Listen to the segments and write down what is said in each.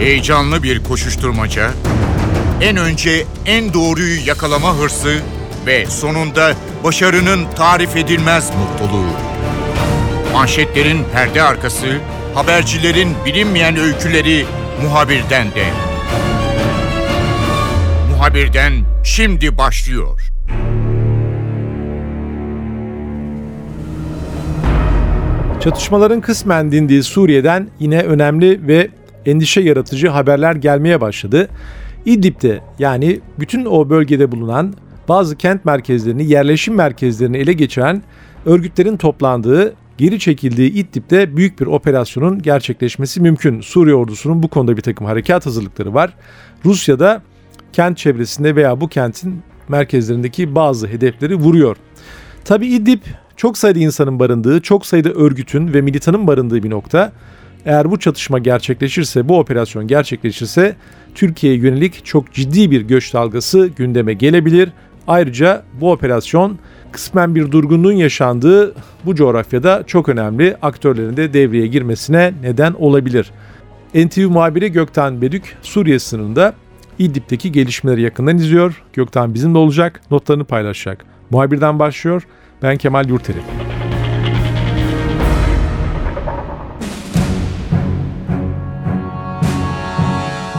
Heyecanlı bir koşuşturmaca, en önce en doğruyu yakalama hırsı ve sonunda başarının tarif edilmez mutluluğu. Manşetlerin perde arkası, habercilerin bilinmeyen öyküleri muhabirden de. Muhabirden şimdi başlıyor. Çatışmaların kısmen dindiği Suriye'den yine önemli ve endişe yaratıcı haberler gelmeye başladı. İdlib'de yani bütün o bölgede bulunan bazı kent merkezlerini, yerleşim merkezlerini ele geçiren örgütlerin toplandığı, geri çekildiği İdlib'de büyük bir operasyonun gerçekleşmesi mümkün. Suriye ordusunun bu konuda bir takım harekat hazırlıkları var. Rusya'da kent çevresinde veya bu kentin merkezlerindeki bazı hedefleri vuruyor. Tabi İdlib çok sayıda insanın barındığı, çok sayıda örgütün ve militanın barındığı bir nokta. Eğer bu çatışma gerçekleşirse, bu operasyon gerçekleşirse Türkiye'ye yönelik çok ciddi bir göç dalgası gündeme gelebilir. Ayrıca bu operasyon kısmen bir durgunluğun yaşandığı bu coğrafyada çok önemli aktörlerin de devreye girmesine neden olabilir. NTV muhabiri Gökten Bedük Suriye sınırında İdlib'deki gelişmeleri yakından izliyor. Gökten bizimle olacak, notlarını paylaşacak. Muhabirden başlıyor. Ben Kemal Yurteri.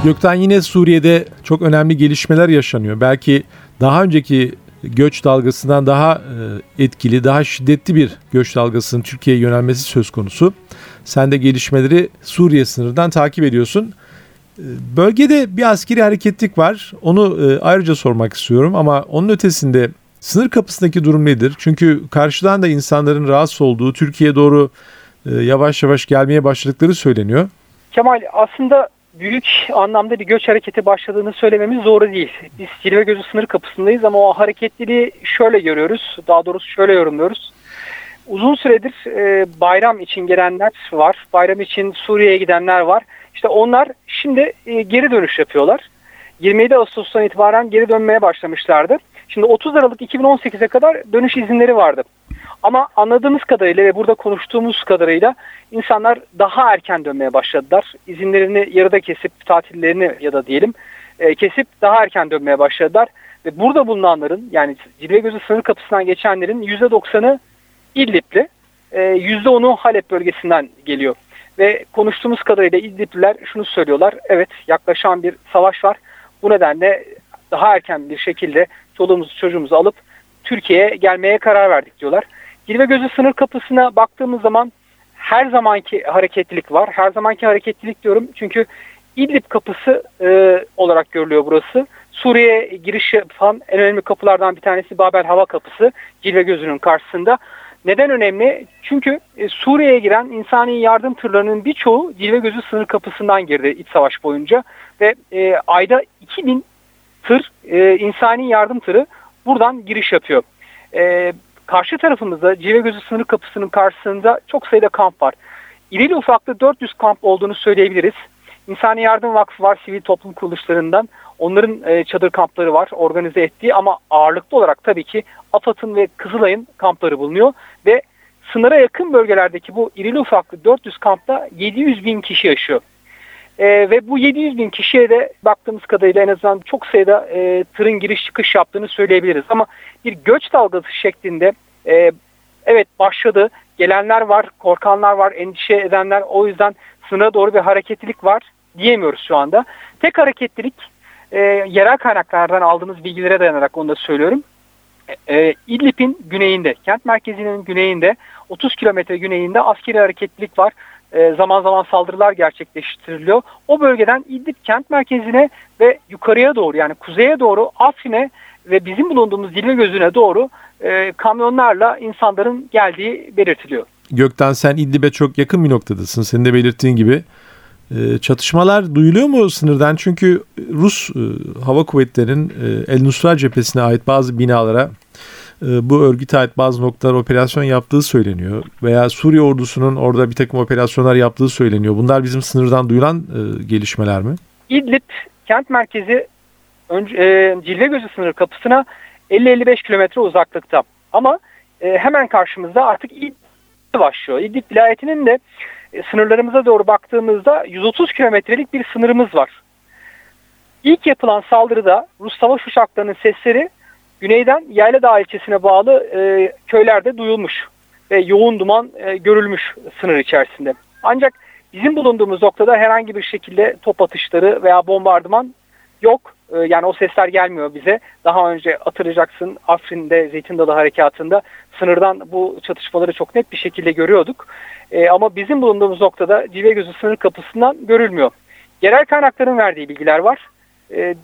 Gökten yine Suriye'de çok önemli gelişmeler yaşanıyor. Belki daha önceki göç dalgasından daha e, etkili, daha şiddetli bir göç dalgasının Türkiye'ye yönelmesi söz konusu. Sen de gelişmeleri Suriye sınırından takip ediyorsun. E, bölgede bir askeri hareketlik var. Onu e, ayrıca sormak istiyorum ama onun ötesinde sınır kapısındaki durum nedir? Çünkü karşıdan da insanların rahatsız olduğu Türkiye'ye doğru yavaş yavaş gelmeye başladıkları söyleniyor. Kemal aslında büyük anlamda bir göç hareketi başladığını söylememiz doğru değil. Biz Cilve Gözü sınır kapısındayız ama o hareketliliği şöyle görüyoruz. Daha doğrusu şöyle yorumluyoruz. Uzun süredir e, bayram için gelenler var. Bayram için Suriye'ye gidenler var. İşte onlar şimdi e, geri dönüş yapıyorlar. 27 Ağustos'tan itibaren geri dönmeye başlamışlardı. Şimdi 30 Aralık 2018'e kadar dönüş izinleri vardı. Ama anladığımız kadarıyla ve burada konuştuğumuz kadarıyla insanlar daha erken dönmeye başladılar. İzinlerini yarıda kesip tatillerini ya da diyelim e, kesip daha erken dönmeye başladılar. Ve burada bulunanların yani Cilvegözü sınır kapısından geçenlerin %90'ı İdlib'li, e, %10'u Halep bölgesinden geliyor. Ve konuştuğumuz kadarıyla İdlibliler şunu söylüyorlar. Evet yaklaşan bir savaş var. Bu nedenle daha erken bir şekilde çoluğumuzu çocuğumuzu alıp Türkiye'ye gelmeye karar verdik diyorlar. Cilve Gözü sınır kapısına baktığımız zaman her zamanki hareketlilik var. Her zamanki hareketlilik diyorum çünkü İdlib kapısı e, olarak görülüyor burası. Suriye giriş yapan en önemli kapılardan bir tanesi Babel Hava Kapısı Cilve Gözü'nün karşısında. Neden önemli? Çünkü e, Suriye'ye giren insani yardım tırlarının birçoğu Cilve Gözü sınır kapısından girdi iç savaş boyunca ve e, ayda 2000 tır e, insani yardım tırı buradan giriş yapıyor. E, Karşı tarafımızda Civegözü sınır kapısının karşısında çok sayıda kamp var. İrili ufaklı 400 kamp olduğunu söyleyebiliriz. İnsani Yardım Vakfı var sivil toplum kuruluşlarından. Onların e, çadır kampları var organize ettiği ama ağırlıklı olarak tabii ki AFAD'ın ve Kızılay'ın kampları bulunuyor. Ve sınıra yakın bölgelerdeki bu irili ufaklı 400 kampta 700 bin kişi yaşıyor. E, ve bu 700 bin kişiye de baktığımız kadarıyla en azından çok sayıda e, tırın giriş çıkış yaptığını söyleyebiliriz. Ama bir göç dalgası şeklinde e, evet başladı. Gelenler var, korkanlar var, endişe edenler. O yüzden sınıra doğru bir hareketlilik var diyemiyoruz şu anda. Tek hareketlilik e, yerel kaynaklardan aldığımız bilgilere dayanarak onu da söylüyorum. E, İdlib'in güneyinde, kent merkezinin güneyinde 30 kilometre güneyinde askeri hareketlilik var. E, zaman zaman saldırılar gerçekleştiriliyor. O bölgeden İdlib kent merkezine ve yukarıya doğru yani kuzeye doğru Afrin'e ve bizim bulunduğumuz Dilme Gözü'ne doğru e, kamyonlarla insanların geldiği belirtiliyor. Gökten sen İdlib'e çok yakın bir noktadasın. Senin de belirttiğin gibi. E, çatışmalar duyuluyor mu sınırdan? Çünkü Rus e, Hava Kuvvetleri'nin e, El Nusra cephesine ait bazı binalara bu örgüte ait bazı noktalar operasyon yaptığı söyleniyor. Veya Suriye ordusunun orada bir takım operasyonlar yaptığı söyleniyor. Bunlar bizim sınırdan duyulan e, gelişmeler mi? İdlib kent merkezi önce, e, sınır kapısına 50-55 kilometre uzaklıkta. Ama e, hemen karşımızda artık İdlib başlıyor. İdlib vilayetinin de e, sınırlarımıza doğru baktığımızda 130 kilometrelik bir sınırımız var. İlk yapılan saldırıda Rus savaş uçaklarının sesleri güneyden Yayladağ ilçesine bağlı e, köylerde duyulmuş ve yoğun duman e, görülmüş sınır içerisinde. Ancak bizim bulunduğumuz noktada herhangi bir şekilde top atışları veya bombardıman yok. E, yani o sesler gelmiyor bize. Daha önce hatırlayacaksın Afrin'de Zeytin Dalı Harekatı'nda sınırdan bu çatışmaları çok net bir şekilde görüyorduk. E, ama bizim bulunduğumuz noktada Civegözü sınır kapısından görülmüyor. Yerel kaynakların verdiği bilgiler var. E,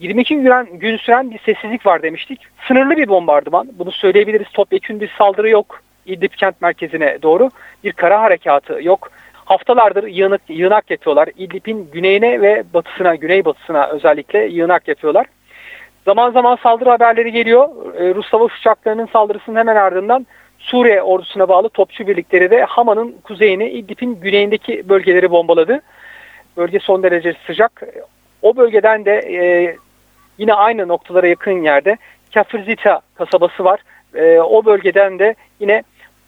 22 gün, gün süren bir sessizlik var demiştik. Sınırlı bir bombardıman. Bunu söyleyebiliriz. Topyekun bir saldırı yok. İdlib kent merkezine doğru. Bir kara harekatı yok. Haftalardır yığınak, yığınak yapıyorlar. İdlib'in güneyine ve batısına, güneybatısına özellikle yığınak yapıyorlar. Zaman zaman saldırı haberleri geliyor. Ee, Rus savaş uçaklarının saldırısının hemen ardından Suriye ordusuna bağlı topçu birlikleri de Hama'nın kuzeyini, İdlib'in güneyindeki bölgeleri bombaladı. Bölge son derece sıcak. O bölgeden de e, yine aynı noktalara yakın yerde Kafirzita kasabası var. E, o bölgeden de yine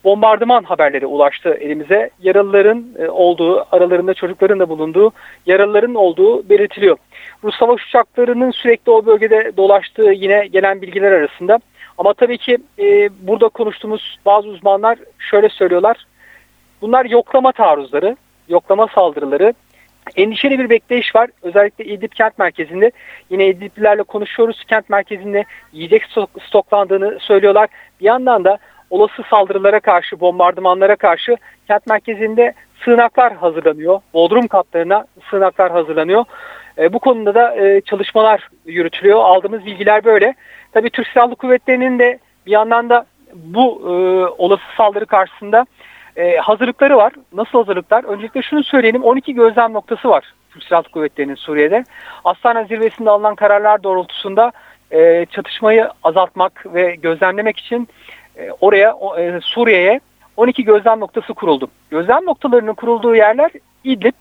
bombardıman haberleri ulaştı elimize. Yaralıların e, olduğu, aralarında çocukların da bulunduğu yaralıların olduğu belirtiliyor. Rus savaş uçaklarının sürekli o bölgede dolaştığı yine gelen bilgiler arasında. Ama tabii ki e, burada konuştuğumuz bazı uzmanlar şöyle söylüyorlar. Bunlar yoklama taarruzları, yoklama saldırıları. Endişeli bir bekleyiş var. Özellikle İdlib kent merkezinde. Yine İdliblilerle konuşuyoruz. Kent merkezinde yiyecek stoklandığını söylüyorlar. Bir yandan da olası saldırılara karşı, bombardımanlara karşı kent merkezinde sığınaklar hazırlanıyor. Bodrum katlarına sığınaklar hazırlanıyor. E, bu konuda da e, çalışmalar yürütülüyor. Aldığımız bilgiler böyle. Tabii Türk Silahlı Kuvvetleri'nin de bir yandan da bu e, olası saldırı karşısında e, hazırlıkları var. Nasıl hazırlıklar? Öncelikle şunu söyleyelim. 12 gözlem noktası var Türk Silahlı Kuvvetleri'nin Suriye'de. Astana zirvesinde alınan kararlar doğrultusunda e, çatışmayı azaltmak ve gözlemlemek için e, oraya e, Suriye'ye 12 gözlem noktası kuruldu. Gözlem noktalarının kurulduğu yerler İdlib.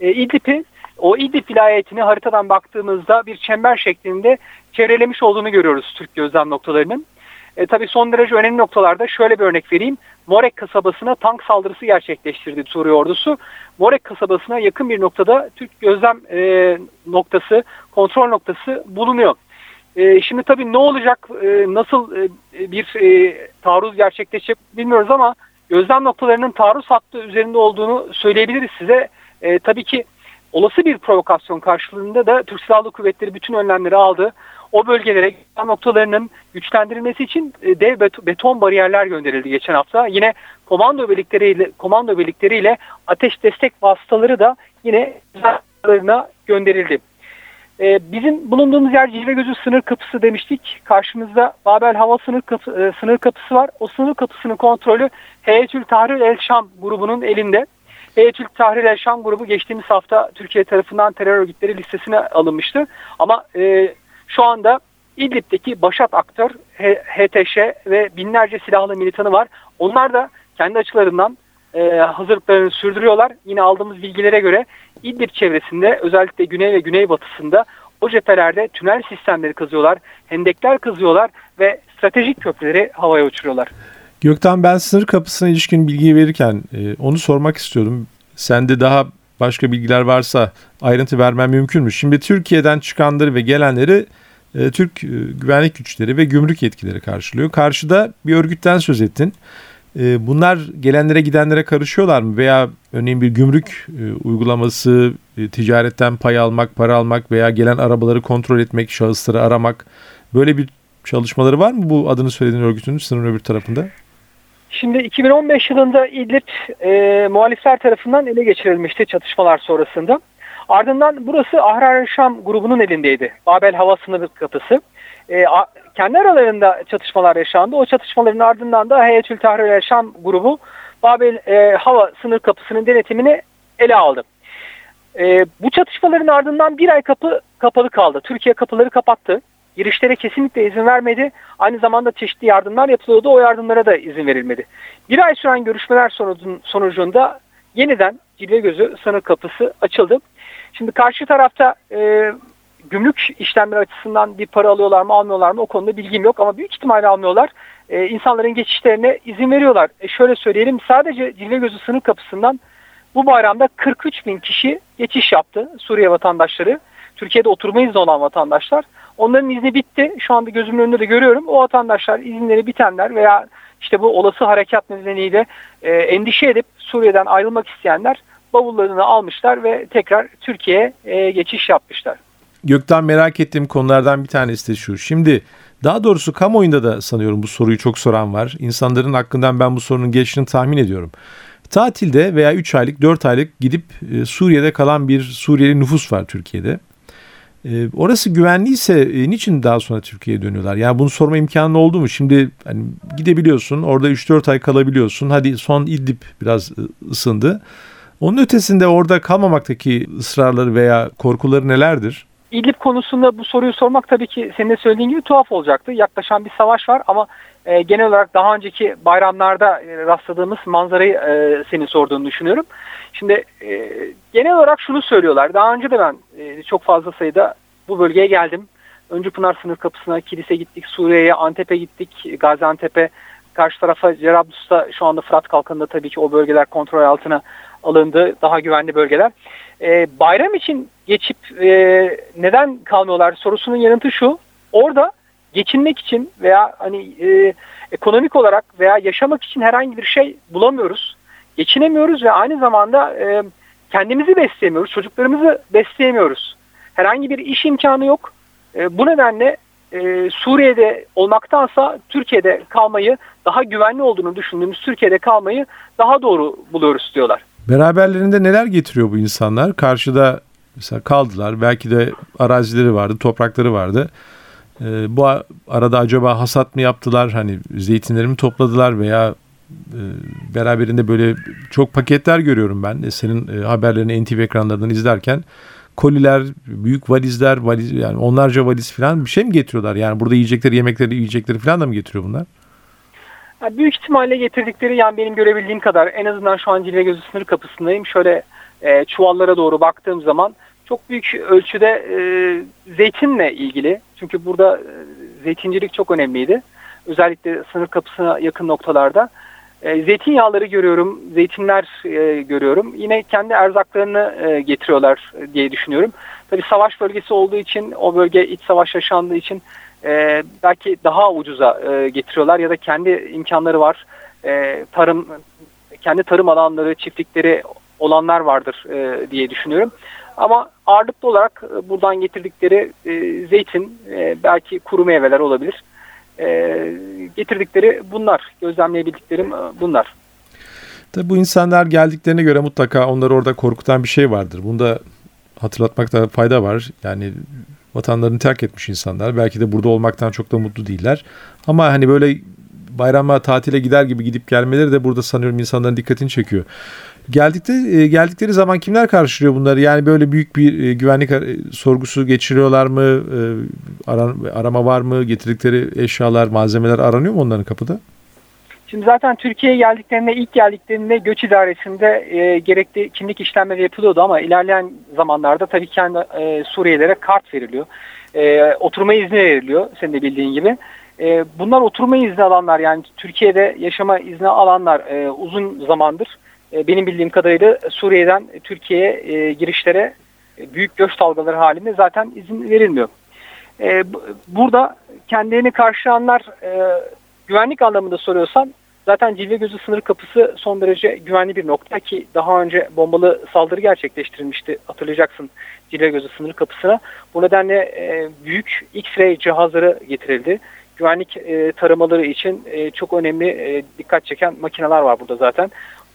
E, İdlib'i o İdlib vilayetini haritadan baktığımızda bir çember şeklinde çevrelemiş olduğunu görüyoruz Türk gözlem noktalarının. E, tabii son derece önemli noktalarda şöyle bir örnek vereyim. Morek kasabasına tank saldırısı gerçekleştirdi Suriye ordusu. Morek kasabasına yakın bir noktada Türk gözlem e, noktası, kontrol noktası bulunuyor. E, şimdi tabii ne olacak, e, nasıl e, bir e, taarruz gerçekleşecek bilmiyoruz ama gözlem noktalarının taarruz hattı üzerinde olduğunu söyleyebiliriz size. E, tabii ki olası bir provokasyon karşılığında da Türk Silahlı Kuvvetleri bütün önlemleri aldı. O bölgelere noktalarının güçlendirilmesi için e, dev beton bariyerler gönderildi geçen hafta. Yine komando birlikleriyle komando birlikleriyle ateş destek vasıtaları da yine gönderildi. Ee, bizim bulunduğumuz yer Cilvegözü sınır kapısı demiştik. Karşımızda Babel Hava sınır, kapı, e, sınır kapısı var. O sınır kapısının kontrolü Heyetül Tahrir El Şam grubunun elinde. Heyetül Tahrir El Şam grubu geçtiğimiz hafta Türkiye tarafından terör örgütleri listesine alınmıştı. Ama e, şu anda İdlib'deki başat aktör HTŞ ve binlerce silahlı militanı var. Onlar da kendi açılarından e, hazırlıklarını sürdürüyorlar. Yine aldığımız bilgilere göre İdlib çevresinde özellikle güney ve güneybatısında o cephelerde tünel sistemleri kazıyorlar, hendekler kazıyorlar ve stratejik köprüleri havaya uçuruyorlar. Gökten ben sınır kapısına ilişkin bilgiyi verirken e, onu sormak istiyordum. Sende daha başka bilgiler varsa ayrıntı vermem mümkün mü? Şimdi Türkiye'den çıkanları ve gelenleri e, Türk e, güvenlik güçleri ve gümrük yetkileri karşılıyor. Karşıda bir örgütten söz ettin. E, bunlar gelenlere gidenlere karışıyorlar mı? Veya örneğin bir gümrük e, uygulaması, e, ticaretten pay almak, para almak veya gelen arabaları kontrol etmek, şahısları aramak böyle bir çalışmaları var mı bu adını söylediğin örgütün sınırın öbür tarafında? Şimdi 2015 yılında İdlib e, muhalifler tarafından ele geçirilmişti çatışmalar sonrasında. Ardından burası Ahrar Şam grubunun elindeydi. Babel Hava Sınır Kapısı. E, a, kendi aralarında çatışmalar yaşandı. O çatışmaların ardından da Heyetül Tahrir Şam grubu Babel e, Hava Sınır Kapısı'nın denetimini ele aldı. E, bu çatışmaların ardından bir ay kapı kapalı kaldı. Türkiye kapıları kapattı. Girişlere kesinlikle izin vermedi. Aynı zamanda çeşitli yardımlar yapılıyordu. O yardımlara da izin verilmedi. Bir ay süren görüşmeler sonucunda yeniden Cilve Gözü sınır kapısı açıldı. Şimdi karşı tarafta e, gümrük işlemleri açısından bir para alıyorlar mı almıyorlar mı o konuda bilgim yok ama büyük ihtimalle almıyorlar. E, insanların geçişlerine izin veriyorlar. E, şöyle söyleyelim sadece Cilve Gözü sınır kapısından Bu bayramda 43 bin kişi geçiş yaptı Suriye vatandaşları. Türkiye'de oturma izni olan vatandaşlar. Onların izni bitti. Şu anda gözümün önünde de görüyorum. O vatandaşlar izinleri bitenler veya işte bu olası harekat nedeniyle e, endişe edip Suriye'den ayrılmak isteyenler bavullarını almışlar ve tekrar Türkiye'ye e, geçiş yapmışlar. Gökten merak ettiğim konulardan bir tanesi de şu. Şimdi daha doğrusu kamuoyunda da sanıyorum bu soruyu çok soran var. İnsanların hakkından ben bu sorunun geçtiğini tahmin ediyorum. Tatilde veya 3 aylık 4 aylık gidip e, Suriye'de kalan bir Suriyeli nüfus var Türkiye'de. E, orası güvenliyse e, niçin daha sonra Türkiye'ye dönüyorlar? Yani bunu sorma imkanı oldu mu? Şimdi hani gidebiliyorsun orada 3-4 ay kalabiliyorsun. Hadi son İdlib biraz ısındı. Onun ötesinde orada kalmamaktaki ısrarları veya korkuları nelerdir? İdlib konusunda bu soruyu sormak tabii ki senin de söylediğin gibi tuhaf olacaktı. Yaklaşan bir savaş var ama e, genel olarak daha önceki bayramlarda e, rastladığımız manzarayı e, senin sorduğunu düşünüyorum. Şimdi e, genel olarak şunu söylüyorlar. Daha önce de ben e, çok fazla sayıda bu bölgeye geldim. Öncü Pınar sınır kapısına, Kilis'e gittik, Suriye'ye, Antep'e gittik, Gaziantep'e, karşı tarafa Cerablus'ta şu anda Fırat Kalkanı'nda tabii ki o bölgeler kontrol altına alındı. Daha güvenli bölgeler. E, bayram için geçip e, neden kalmıyorlar sorusunun yanıtı şu. Orada geçinmek için veya hani e, ekonomik olarak veya yaşamak için herhangi bir şey bulamıyoruz. Geçinemiyoruz ve aynı zamanda e, kendimizi besleyemiyoruz, çocuklarımızı besleyemiyoruz. Herhangi bir iş imkanı yok. E, bu nedenle e, Suriye'de olmaktansa Türkiye'de kalmayı daha güvenli olduğunu düşündüğümüz Türkiye'de kalmayı daha doğru buluyoruz diyorlar. Beraberlerinde neler getiriyor bu insanlar? Karşıda mesela kaldılar. Belki de arazileri vardı, toprakları vardı. Ee, bu arada acaba hasat mı yaptılar? Hani zeytinleri mi topladılar veya e, beraberinde böyle çok paketler görüyorum ben. E, senin e, haberlerini NTV ekranlarından izlerken koliler, büyük valizler, valiz yani onlarca valiz falan bir şey mi getiriyorlar? Yani burada yiyecekleri, yemekleri, yiyecekleri falan da mı getiriyor bunlar? Büyük ihtimalle getirdikleri yani benim görebildiğim kadar en azından şu an Cilve Gözü sınır kapısındayım. Şöyle e, çuvallara doğru baktığım zaman çok büyük ölçüde e, zeytinle ilgili. Çünkü burada e, zeytincilik çok önemliydi. Özellikle sınır kapısına yakın noktalarda. E, zeytinyağları görüyorum, zeytinler e, görüyorum. Yine kendi erzaklarını e, getiriyorlar diye düşünüyorum. Tabii savaş bölgesi olduğu için, o bölge iç savaş yaşandığı için e, belki daha ucuza e, getiriyorlar ya da kendi imkanları var. E, tarım, kendi tarım alanları, çiftlikleri olanlar vardır e, diye düşünüyorum. Ama ağırlıklı olarak e, buradan getirdikleri e, zeytin, e, belki kuru meyveler olabilir. Getirdikleri bunlar, gözlemleyebildiklerim bunlar. Tabii bu insanlar geldiklerine göre mutlaka onları orada korkutan bir şey vardır. Bunu da hatırlatmakta fayda var. Yani vatanlarını terk etmiş insanlar. Belki de burada olmaktan çok da mutlu değiller. Ama hani böyle bayrama tatile gider gibi gidip gelmeleri de burada sanıyorum insanların dikkatini çekiyor. Geldikte, e, geldikleri zaman kimler karşılıyor bunları? Yani böyle büyük bir e, güvenlik e, sorgusu geçiriyorlar mı? Arama var mı? Getirdikleri eşyalar, malzemeler aranıyor mu onların kapıda? Şimdi zaten Türkiye'ye geldiklerinde ilk geldiklerinde göç idaresinde e, gerekli kimlik işlemleri yapılıyordu ama ilerleyen zamanlarda tabii yani, e, Suriyelilere kart veriliyor. E, oturma izni veriliyor senin de bildiğin gibi. E, bunlar oturma izni alanlar yani Türkiye'de yaşama izni alanlar e, uzun zamandır benim bildiğim kadarıyla Suriye'den Türkiye'ye e, girişlere e, büyük göç dalgaları halinde zaten izin verilmiyor. E, burada kendilerini karşılayanlar e, güvenlik anlamında soruyorsan zaten Cilve Gözü sınır kapısı son derece güvenli bir nokta ki daha önce bombalı saldırı gerçekleştirilmişti hatırlayacaksın Cilve Gözü sınır kapısına. Bu nedenle e, büyük X-ray cihazları getirildi. Güvenlik e, taramaları için e, çok önemli e, dikkat çeken makineler var burada zaten.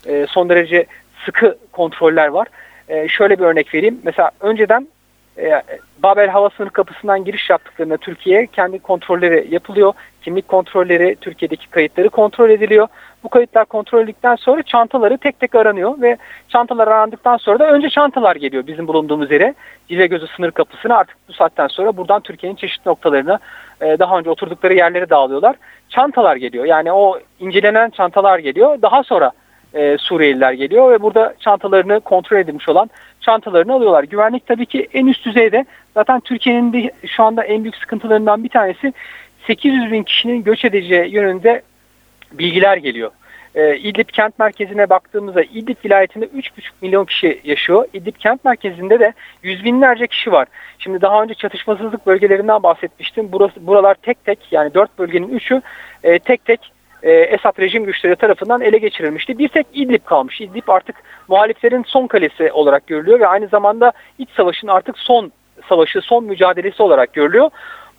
E, son derece sıkı kontroller var. E, şöyle bir örnek vereyim. Mesela önceden e, Babel hava sınır kapısından giriş yaptıklarında Türkiye kendi kontrolleri yapılıyor. Kimlik kontrolleri, Türkiye'deki kayıtları kontrol ediliyor. Bu kayıtlar kontrol edildikten sonra çantaları tek tek aranıyor ve çantalar arandıktan sonra da önce çantalar geliyor bizim bulunduğumuz yere. Cile Gözü sınır kapısına artık bu saatten sonra buradan Türkiye'nin çeşitli noktalarına daha önce oturdukları yerleri dağılıyorlar. Çantalar geliyor. Yani o incelenen çantalar geliyor. Daha sonra e, Suriyeliler geliyor ve burada çantalarını kontrol edilmiş olan çantalarını alıyorlar. Güvenlik tabii ki en üst düzeyde. Zaten Türkiye'nin de şu anda en büyük sıkıntılarından bir tanesi 800 bin kişinin göç edeceği yönünde bilgiler geliyor. e, İdlib kent merkezine baktığımızda İdlib vilayetinde 3,5 milyon kişi yaşıyor. İdlib kent merkezinde de yüz binlerce kişi var. Şimdi daha önce çatışmasızlık bölgelerinden bahsetmiştim. Burası, buralar tek tek yani dört bölgenin üçü e, tek tek e, Esad rejim güçleri tarafından ele geçirilmişti. Bir tek İdlib kalmış. İdlib artık muhaliflerin son kalesi olarak görülüyor ve aynı zamanda iç savaşın artık son savaşı, son mücadelesi olarak görülüyor.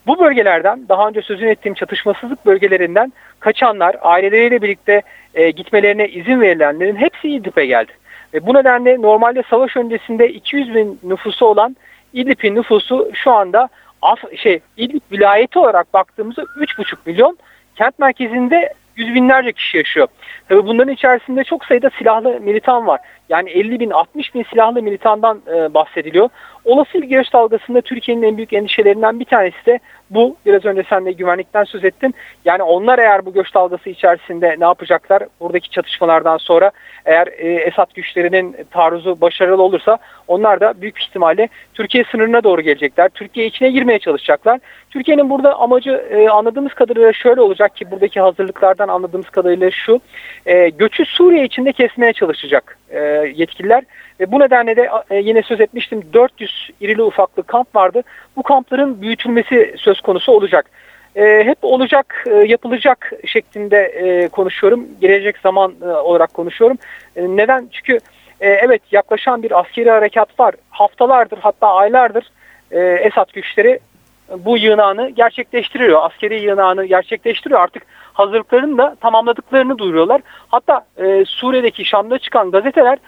Bu bölgelerden daha önce sözünü ettiğim çatışmasızlık bölgelerinden kaçanlar, aileleriyle birlikte e, gitmelerine izin verilenlerin hepsi İdlib'e geldi. Ve bu nedenle normalde savaş öncesinde 200 bin nüfusu olan İdlib'in nüfusu şu anda Af şey İdlib vilayeti olarak baktığımızda 3,5 milyon. Kent merkezinde yüz binlerce kişi yaşıyor. Tabii bunların içerisinde çok sayıda silahlı militan var. Yani 50 bin 60 bin silahlı militandan e, bahsediliyor. Olası bir göç dalgasında Türkiye'nin en büyük endişelerinden bir tanesi de bu. Biraz önce sen de güvenlikten söz ettin. Yani onlar eğer bu göç dalgası içerisinde ne yapacaklar? Buradaki çatışmalardan sonra eğer e, Esad güçlerinin taarruzu başarılı olursa onlar da büyük ihtimalle Türkiye sınırına doğru gelecekler. Türkiye içine girmeye çalışacaklar. Türkiye'nin burada amacı e, anladığımız kadarıyla şöyle olacak ki buradaki hazırlıklardan anladığımız kadarıyla şu. E, göçü Suriye içinde kesmeye çalışacak e, yetkililer. Ve bu nedenle de e, yine söz etmiştim 400 irili ufaklı kamp vardı. Bu kampların büyütülmesi söz konusu olacak. E, hep olacak, e, yapılacak şeklinde e, konuşuyorum. Gelecek zaman olarak konuşuyorum. Neden? Çünkü evet yaklaşan bir askeri harekat var. Haftalardır hatta aylardır e, Esad güçleri bu yığınağını gerçekleştiriyor. Askeri yığınağını gerçekleştiriyor. Artık hazırlıklarını da tamamladıklarını duyuruyorlar. Hatta Suriye'deki Şam'da çıkan gazeteler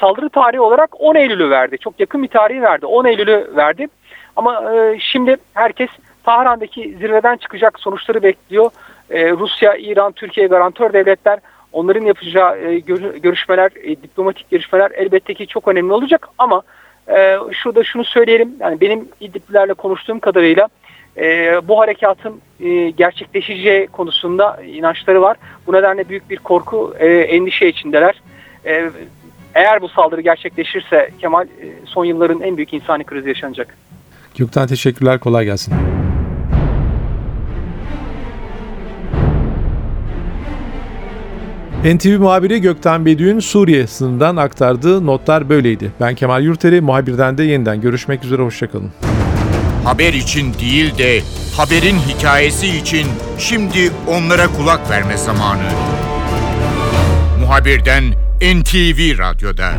saldırı tarihi olarak 10 Eylül'ü verdi. Çok yakın bir tarihi verdi. 10 Eylül'ü verdi. Ama şimdi herkes Tahran'daki zirveden çıkacak sonuçları bekliyor. E, Rusya, İran, Türkiye garantör devletler onların yapacağı e, görüşmeler, e, diplomatik görüşmeler elbette ki çok önemli olacak ama e, şurada şunu söyleyelim. Yani benim İdlib'lerle konuştuğum kadarıyla e, bu harekatın e, gerçekleşeceği konusunda inançları var. Bu nedenle büyük bir korku, e, endişe içindeler. E, eğer bu saldırı gerçekleşirse Kemal e, son yılların en büyük insani krizi yaşanacak. Gökten teşekkürler, kolay gelsin. NTV muhabiri Gökten Bedü'nün Suriye sınırından aktardığı notlar böyleydi. Ben Kemal Yurteri, muhabirden de yeniden görüşmek üzere, hoşçakalın. Haber için değil de haberin hikayesi için şimdi onlara kulak verme zamanı. Muhabirden NTV Radyo'da.